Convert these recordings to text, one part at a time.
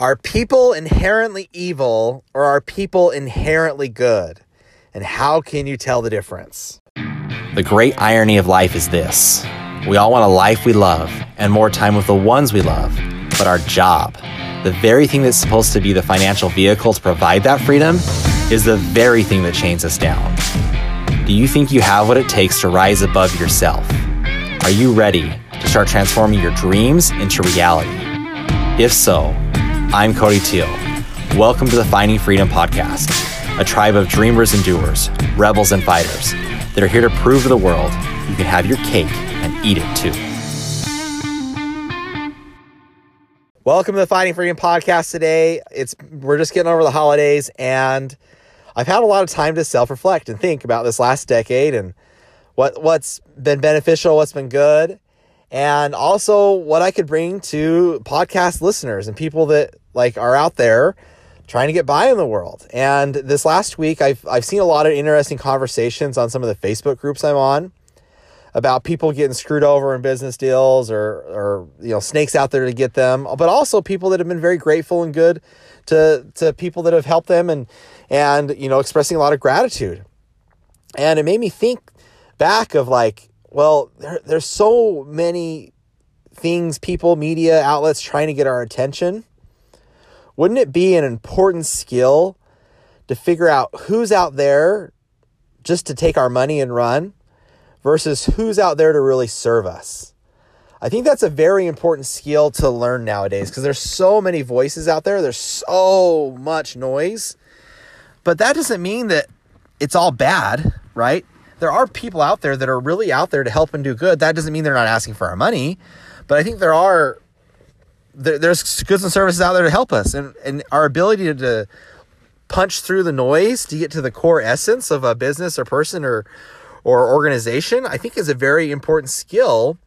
Are people inherently evil or are people inherently good? And how can you tell the difference? The great irony of life is this we all want a life we love and more time with the ones we love, but our job, the very thing that's supposed to be the financial vehicle to provide that freedom, is the very thing that chains us down. Do you think you have what it takes to rise above yourself? Are you ready to start transforming your dreams into reality? If so, I'm Cody Teal. Welcome to the Finding Freedom Podcast, a tribe of dreamers and doers, rebels and fighters that are here to prove to the world you can have your cake and eat it too. Welcome to the Finding Freedom Podcast today. It's we're just getting over the holidays and I've had a lot of time to self-reflect and think about this last decade and what what's been beneficial, what's been good and also what I could bring to podcast listeners and people that like are out there trying to get by in the world. And this last week I've I've seen a lot of interesting conversations on some of the Facebook groups I'm on about people getting screwed over in business deals or or you know snakes out there to get them, but also people that have been very grateful and good to to people that have helped them and and you know expressing a lot of gratitude. And it made me think back of like well, there, there's so many things, people, media outlets trying to get our attention. Wouldn't it be an important skill to figure out who's out there just to take our money and run versus who's out there to really serve us? I think that's a very important skill to learn nowadays because there's so many voices out there, there's so much noise. But that doesn't mean that it's all bad, right? There are people out there that are really out there to help and do good. That doesn't mean they're not asking for our money, but I think there are there, there's goods and services out there to help us, and and our ability to, to punch through the noise to get to the core essence of a business or person or or organization, I think is a very important skill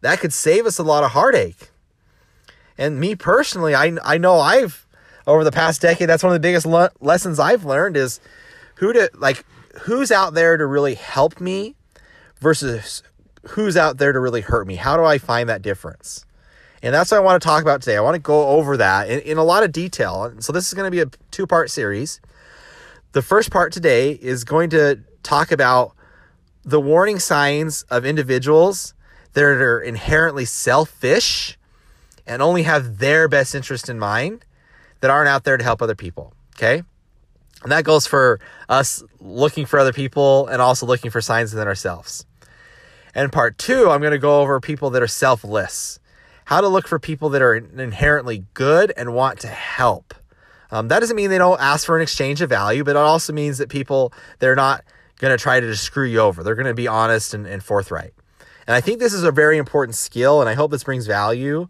that could save us a lot of heartache. And me personally, I I know I've over the past decade, that's one of the biggest le- lessons I've learned is who to like who's out there to really help me versus who's out there to really hurt me? How do I find that difference? And that's what I want to talk about today. I want to go over that in, in a lot of detail. So, this is going to be a two part series. The first part today is going to talk about the warning signs of individuals that are inherently selfish and only have their best interest in mind that aren't out there to help other people. Okay. And that goes for us looking for other people and also looking for signs within ourselves. And part two, I'm going to go over people that are selfless. How to look for people that are inherently good and want to help. Um, that doesn't mean they don't ask for an exchange of value, but it also means that people, they're not going to try to just screw you over. They're going to be honest and, and forthright. And I think this is a very important skill, and I hope this brings value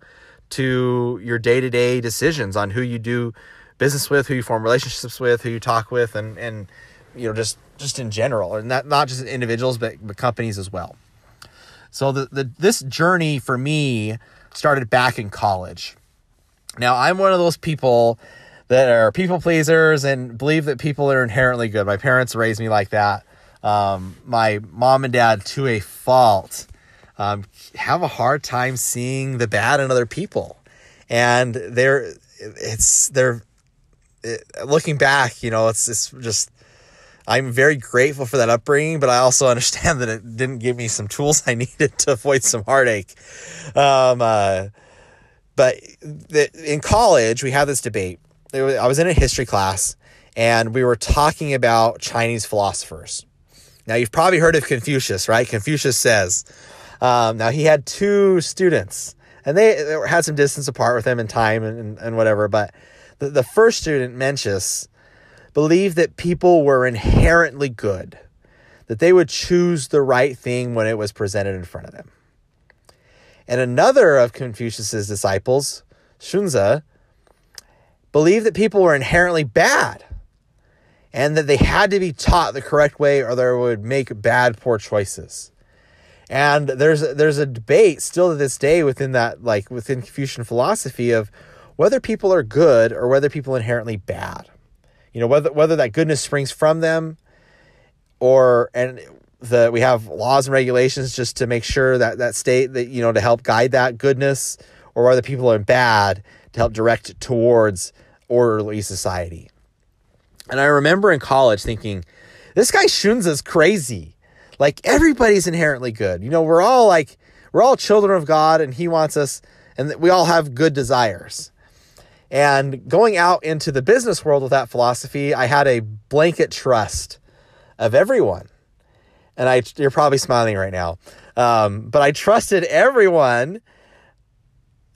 to your day to day decisions on who you do business with, who you form relationships with, who you talk with, and and you know just just in general, and not not just individuals but, but companies as well. So the, the this journey for me started back in college. Now I'm one of those people that are people pleasers and believe that people are inherently good. My parents raised me like that. Um, my mom and dad, to a fault, um, have a hard time seeing the bad in other people, and they're it's they're it, looking back, you know, it's, it's just, I'm very grateful for that upbringing, but I also understand that it didn't give me some tools I needed to avoid some heartache. Um, uh, but the, in college, we had this debate. Was, I was in a history class and we were talking about Chinese philosophers. Now, you've probably heard of Confucius, right? Confucius says, um, now he had two students and they, they, had some distance apart with him in time and, and, and whatever, but the, the first student, Mencius, believed that people were inherently good, that they would choose the right thing when it was presented in front of them. And another of Confucius's disciples, Xunzi, believed that people were inherently bad and that they had to be taught the correct way or they would make bad, poor choices. And there's there's a debate still to this day within that like within Confucian philosophy of whether people are good or whether people inherently bad. You know, whether whether that goodness springs from them or and the we have laws and regulations just to make sure that that state that you know to help guide that goodness or whether people are bad to help direct towards orderly society. And I remember in college thinking, this guy Xunzi's crazy. Like everybody's inherently good. You know, we're all like, we're all children of God and he wants us, and we all have good desires. And going out into the business world with that philosophy, I had a blanket trust of everyone. And I, you're probably smiling right now. Um, but I trusted everyone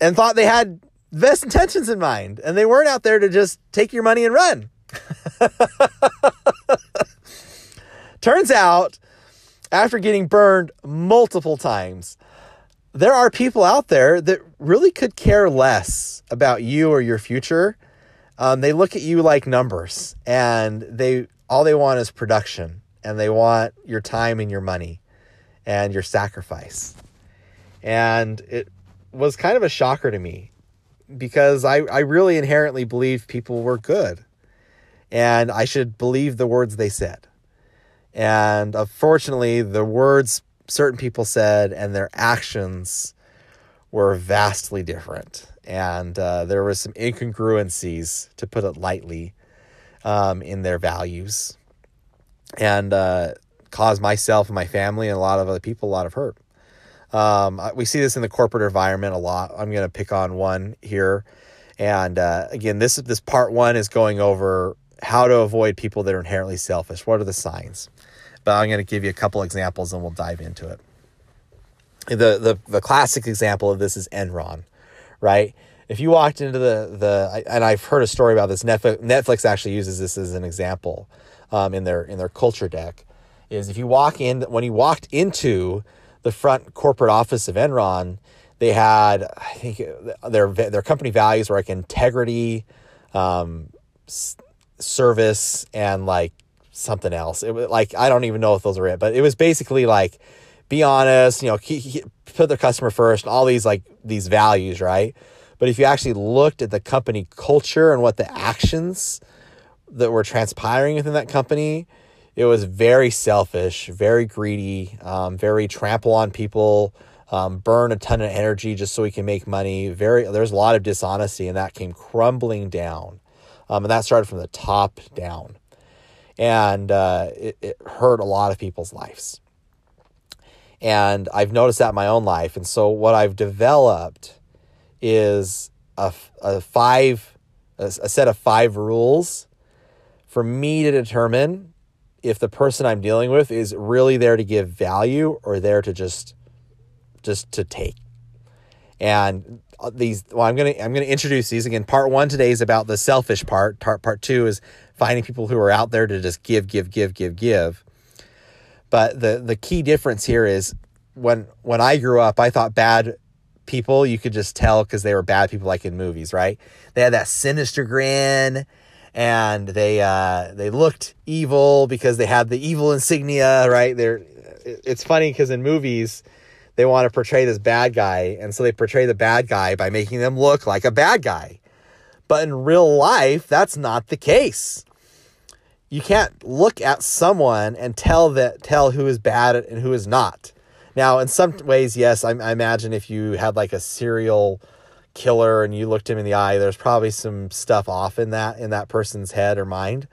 and thought they had best intentions in mind. And they weren't out there to just take your money and run. Turns out, after getting burned multiple times, there are people out there that really could care less about you or your future. Um, they look at you like numbers, and they all they want is production, and they want your time and your money, and your sacrifice. And it was kind of a shocker to me because I, I really inherently believe people were good, and I should believe the words they said. And unfortunately, the words certain people said and their actions were vastly different. And uh, there were some incongruencies, to put it lightly, um, in their values and uh, caused myself and my family and a lot of other people a lot of hurt. Um, we see this in the corporate environment a lot. I'm going to pick on one here. And uh, again, this this part one is going over how to avoid people that are inherently selfish. What are the signs? but I'm going to give you a couple examples and we'll dive into it. The, the, the classic example of this is Enron, right? If you walked into the, the and I've heard a story about this, Netflix Netflix actually uses this as an example um, in, their, in their culture deck, is if you walk in, when you walked into the front corporate office of Enron, they had, I think their, their company values were like integrity, um, service, and like something else. It was like I don't even know if those are it, but it was basically like be honest, you know, put the customer first, and all these like these values, right? But if you actually looked at the company culture and what the actions that were transpiring within that company, it was very selfish, very greedy, um, very trample on people, um, burn a ton of energy just so we can make money. Very, there's a lot of dishonesty, and that came crumbling down, um, and that started from the top down and uh, it, it hurt a lot of people's lives. And I've noticed that in my own life. And so what I've developed is a, a five, a, a set of five rules for me to determine if the person I'm dealing with is really there to give value or there to just, just to take. And uh, these, well, I'm gonna I'm gonna introduce these again. Part one today is about the selfish part. Part part two is finding people who are out there to just give, give, give, give, give. But the the key difference here is when when I grew up, I thought bad people you could just tell because they were bad people, like in movies, right? They had that sinister grin, and they uh, they looked evil because they had the evil insignia, right? They're it's funny because in movies they want to portray this bad guy, and so they portray the bad guy by making them look like a bad guy. But in real life, that's not the case. You can't look at someone and tell that tell who is bad and who is not. Now, in some ways, yes, I, I imagine if you had like a serial killer and you looked him in the eye, there's probably some stuff off in that in that person's head or mind.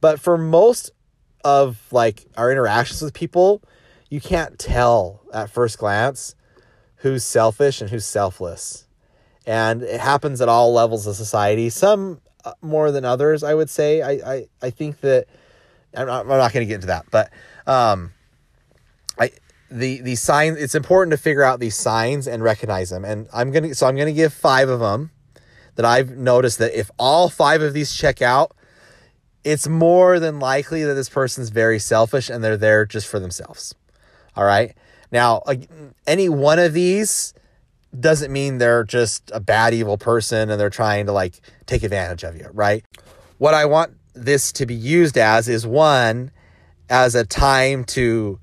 But for most of like our interactions with people, you can't tell at first glance who's selfish and who's selfless and it happens at all levels of society. Some more than others, I would say. I I, I think that I'm not, I'm not going to get into that, but um, I the the signs. It's important to figure out these signs and recognize them. And I'm gonna so I'm gonna give five of them that I've noticed that if all five of these check out, it's more than likely that this person's very selfish and they're there just for themselves. All right. Now, any one of these doesn't mean they're just a bad, evil person and they're trying to like take advantage of you, right? What I want this to be used as is one, as a time to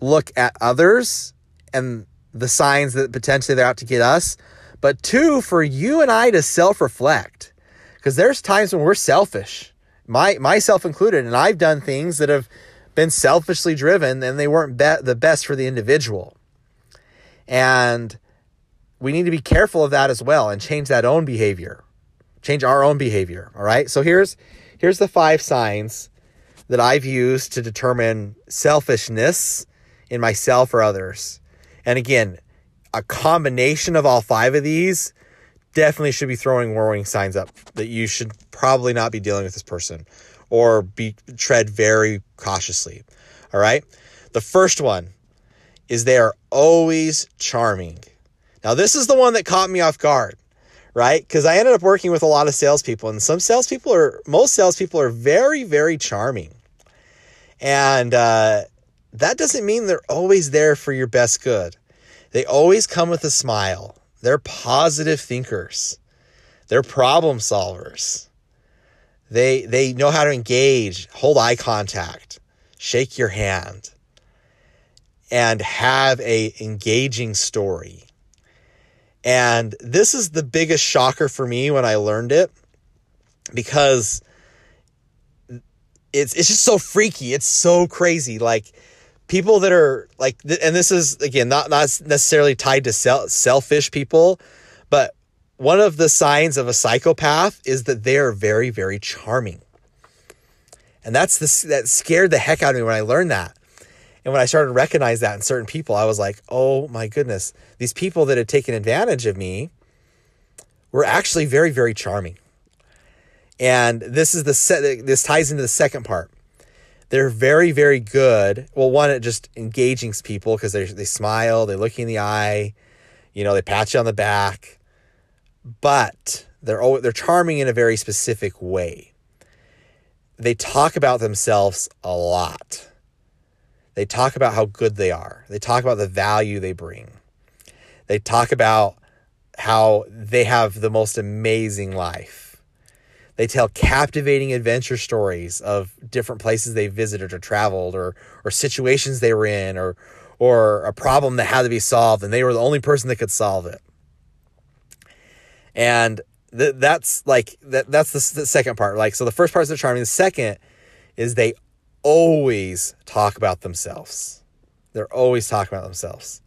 look at others and the signs that potentially they're out to get us, but two, for you and I to self reflect. Because there's times when we're selfish, my myself included, and I've done things that have been selfishly driven and they weren't be- the best for the individual. And we need to be careful of that as well and change that own behavior. Change our own behavior, all right? So here's here's the five signs that I've used to determine selfishness in myself or others. And again, a combination of all five of these definitely should be throwing warning signs up that you should probably not be dealing with this person or be tread very cautiously. All right. The first one is they are always charming. Now, this is the one that caught me off guard, right? Because I ended up working with a lot of salespeople, and some salespeople are, most salespeople are very, very charming. And uh, that doesn't mean they're always there for your best good. They always come with a smile. They're positive thinkers. They're problem solvers. They they know how to engage, hold eye contact, shake your hand, and have a engaging story. And this is the biggest shocker for me when I learned it because it's it's just so freaky. It's so crazy. Like people that are like and this is again not not necessarily tied to sel- selfish people, but one of the signs of a psychopath is that they are very very charming. And that's the that scared the heck out of me when I learned that. And when I started to recognize that in certain people, I was like, "Oh my goodness, these people that had taken advantage of me were actually very very charming." And this is the set this ties into the second part. They're very very good. Well, one at just engaging people because they they smile, they look you in the eye, you know, they pat you on the back. But they're they're charming in a very specific way. They talk about themselves a lot. They talk about how good they are. They talk about the value they bring. They talk about how they have the most amazing life. They tell captivating adventure stories of different places they visited or traveled or or situations they were in or or a problem that had to be solved and they were the only person that could solve it. And th- that's like that that's the, the second part. Like so the first part is the charming. The second is they always talk about themselves. They're always talking about themselves.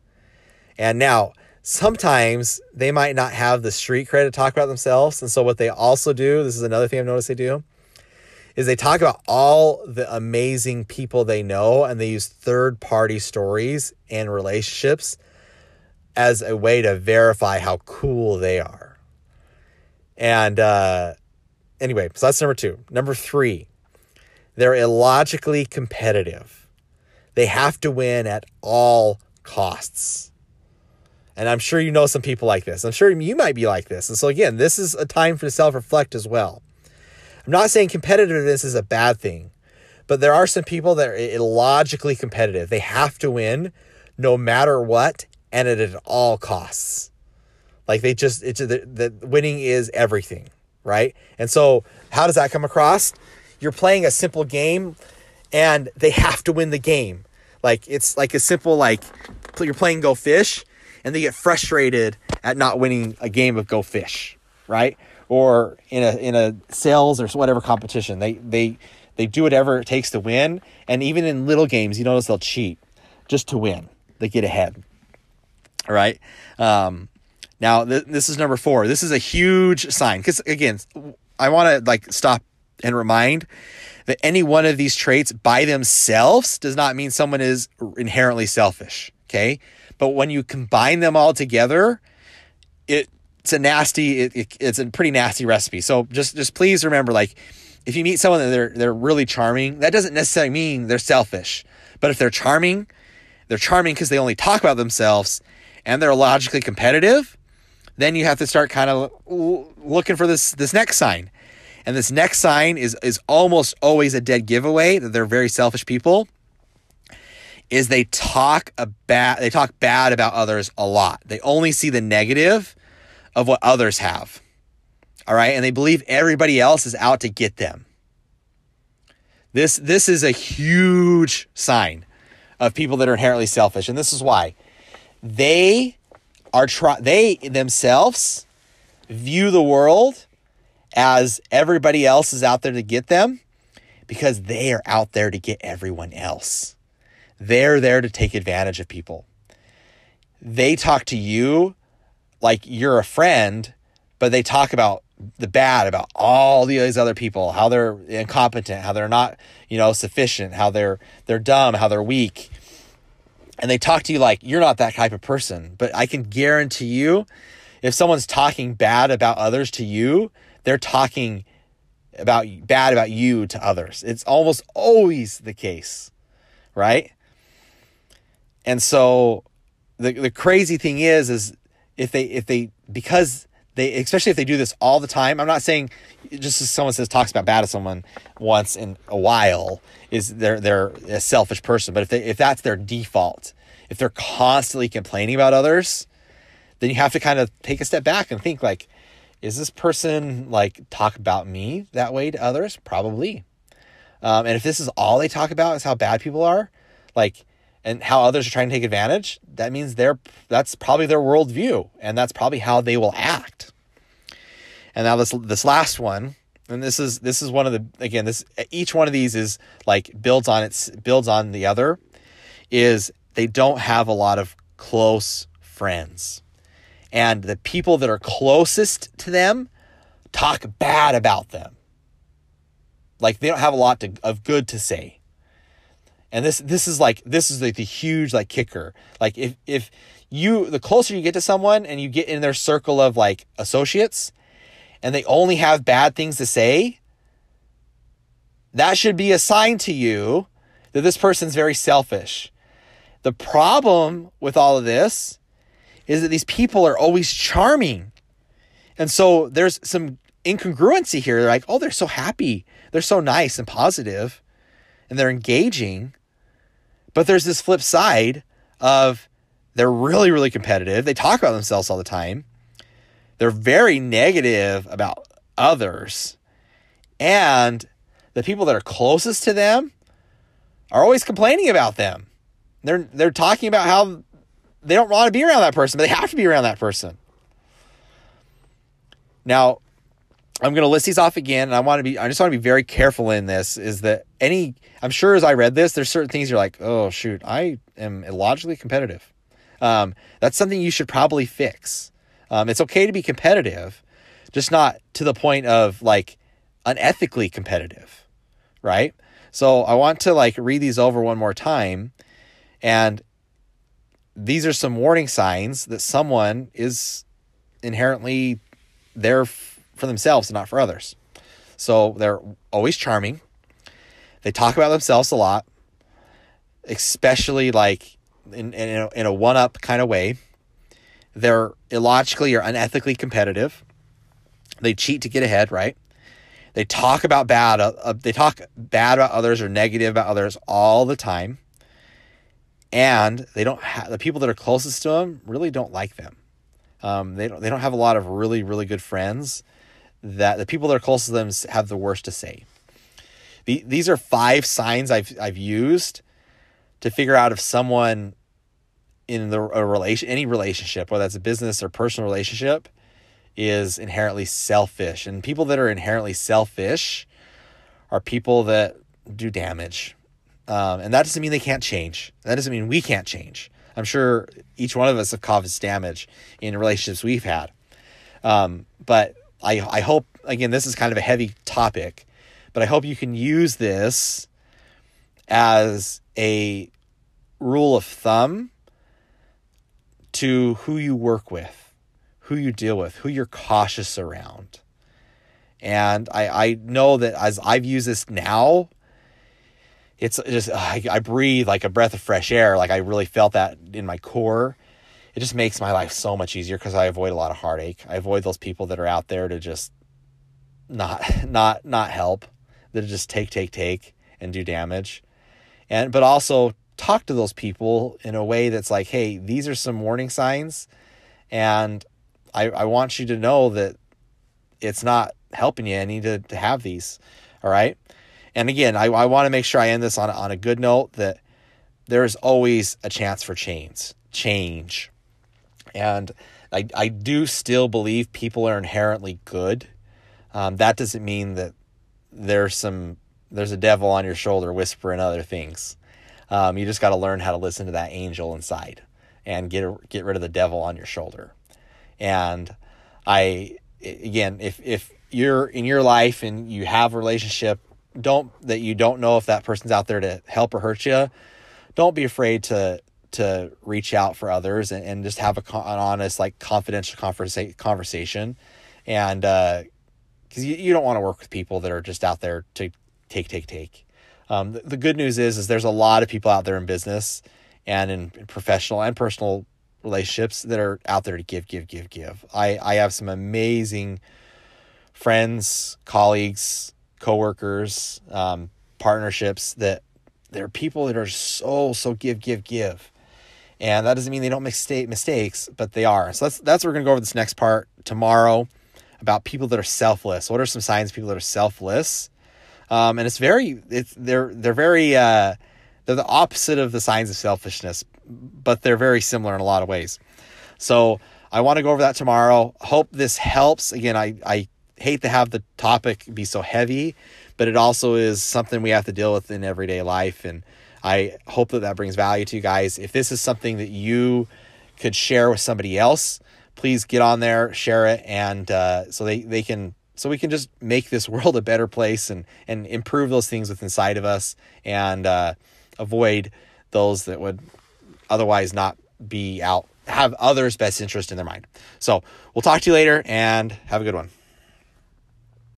And now, sometimes they might not have the street cred to talk about themselves. And so, what they also do, this is another thing I've noticed they do, is they talk about all the amazing people they know and they use third party stories and relationships as a way to verify how cool they are. And uh, anyway, so that's number two. Number three, they're illogically competitive. They have to win at all costs. And I'm sure you know some people like this. I'm sure you might be like this. And so, again, this is a time for self reflect as well. I'm not saying competitiveness is a bad thing, but there are some people that are illogically competitive. They have to win no matter what and at all costs. Like they just, it's the, the winning is everything, right? And so, how does that come across? You're playing a simple game and they have to win the game. Like it's like a simple like you're playing Go Fish and they get frustrated at not winning a game of Go Fish, right? Or in a in a sales or whatever competition, they they they do whatever it takes to win. And even in little games, you notice they'll cheat just to win. They get ahead. All right. Um, now th- this is number four. This is a huge sign because again, I want to like stop and remind that any one of these traits by themselves does not mean someone is inherently selfish. Okay. But when you combine them all together, it, it's a nasty, it, it, it's a pretty nasty recipe. So just, just please remember, like, if you meet someone that they're, they're really charming, that doesn't necessarily mean they're selfish. But if they're charming, they're charming because they only talk about themselves and they're logically competitive, then you have to start kind of looking for this, this next sign. And this next sign is is almost always a dead giveaway that they're very selfish people. Is they talk about they talk bad about others a lot. They only see the negative of what others have. All right, and they believe everybody else is out to get them. This this is a huge sign of people that are inherently selfish, and this is why they are try they themselves view the world as everybody else is out there to get them because they are out there to get everyone else. They're there to take advantage of people. They talk to you like you're a friend, but they talk about the bad about all these other people, how they're incompetent, how they're not, you know, sufficient, how they're they're dumb, how they're weak. And they talk to you like you're not that type of person. But I can guarantee you, if someone's talking bad about others to you, they're talking about bad about you to others. It's almost always the case, right? And so the the crazy thing is is if they if they because they especially if they do this all the time. I'm not saying just as someone says talks about bad of someone once in a while is they're they're a selfish person. But if they if that's their default, if they're constantly complaining about others, then you have to kind of take a step back and think like, is this person like talk about me that way to others? Probably. Um, and if this is all they talk about is how bad people are, like and how others are trying to take advantage, that means they're that's probably their worldview, and that's probably how they will act. And now this this last one, and this is this is one of the again this each one of these is like builds on its builds on the other, is they don't have a lot of close friends, and the people that are closest to them talk bad about them. Like they don't have a lot to, of good to say and this this is like this is like the huge like kicker. Like if if you the closer you get to someone and you get in their circle of like associates and they only have bad things to say, that should be a sign to you that this person's very selfish. The problem with all of this is that these people are always charming. And so there's some incongruency here. They're like, oh, they're so happy. They're so nice and positive and they're engaging. But there's this flip side of they're really, really competitive. They talk about themselves all the time. They're very negative about others. And the people that are closest to them are always complaining about them. They're they're talking about how they don't want to be around that person, but they have to be around that person. Now, I'm going to list these off again, and I want to be I just want to be very careful in this is that any I'm sure as I read this, there's certain things you're like, oh shoot, I am illogically competitive. Um, that's something you should probably fix. Um, it's okay to be competitive, just not to the point of like unethically competitive, right? So I want to like read these over one more time, and these are some warning signs that someone is inherently there for themselves and not for others. So they're always charming they talk about themselves a lot, especially like in, in, a, in a one up kind of way. They're illogically or unethically competitive. They cheat to get ahead, right? They talk about bad. Uh, they talk bad about others or negative about others all the time, and they don't. have the people that are closest to them really don't like them. Um, they don't. They don't have a lot of really really good friends. That the people that are closest to them have the worst to say. The, these are five signs I've I've used to figure out if someone in the a relation any relationship, whether that's a business or personal relationship, is inherently selfish. And people that are inherently selfish are people that do damage. Um, and that doesn't mean they can't change. That doesn't mean we can't change. I'm sure each one of us have caused damage in relationships we've had. Um, but I, I hope, again, this is kind of a heavy topic. But I hope you can use this as a rule of thumb to who you work with, who you deal with, who you're cautious around. And I, I know that as I've used this now, it's just, uh, I, I breathe like a breath of fresh air. Like I really felt that in my core. It just makes my life so much easier because I avoid a lot of heartache. I avoid those people that are out there to just not, not, not help that just take, take, take and do damage. And but also talk to those people in a way that's like, hey, these are some warning signs, and I, I want you to know that it's not helping you. I need to, to have these. All right. And again, I, I want to make sure I end this on, on a good note that there's always a chance for change. Change. And I, I do still believe people are inherently good. Um, that doesn't mean that there's some there's a devil on your shoulder whispering other things. Um, you just got to learn how to listen to that angel inside and get get rid of the devil on your shoulder. And I, again, if, if you're in your life and you have a relationship, don't, that you don't know if that person's out there to help or hurt you, don't be afraid to, to reach out for others and, and just have a, an honest, like confidential conversa- conversation. And, uh, cause you, you don't want to work with people that are just out there to take, take, take. Um, the, the, good news is, is there's a lot of people out there in business and in, in professional and personal relationships that are out there to give, give, give, give. I, I have some amazing friends, colleagues, coworkers, um, partnerships that there are people that are so, so give, give, give. And that doesn't mean they don't make state mistakes, but they are. So that's, that's what we're to go over this next part tomorrow about people that are selfless. What are some signs people that are selfless? Um, and it's very, it's, they're, they're very, uh, they're the opposite of the signs of selfishness, but they're very similar in a lot of ways. So I want to go over that tomorrow. Hope this helps. Again, I, I hate to have the topic be so heavy, but it also is something we have to deal with in everyday life. And I hope that that brings value to you guys. If this is something that you could share with somebody else, please get on there, share it, and uh, so they, they can so we can just make this world a better place and and improve those things within inside of us and uh, avoid those that would otherwise not be out have others best interest in their mind so we'll talk to you later and have a good one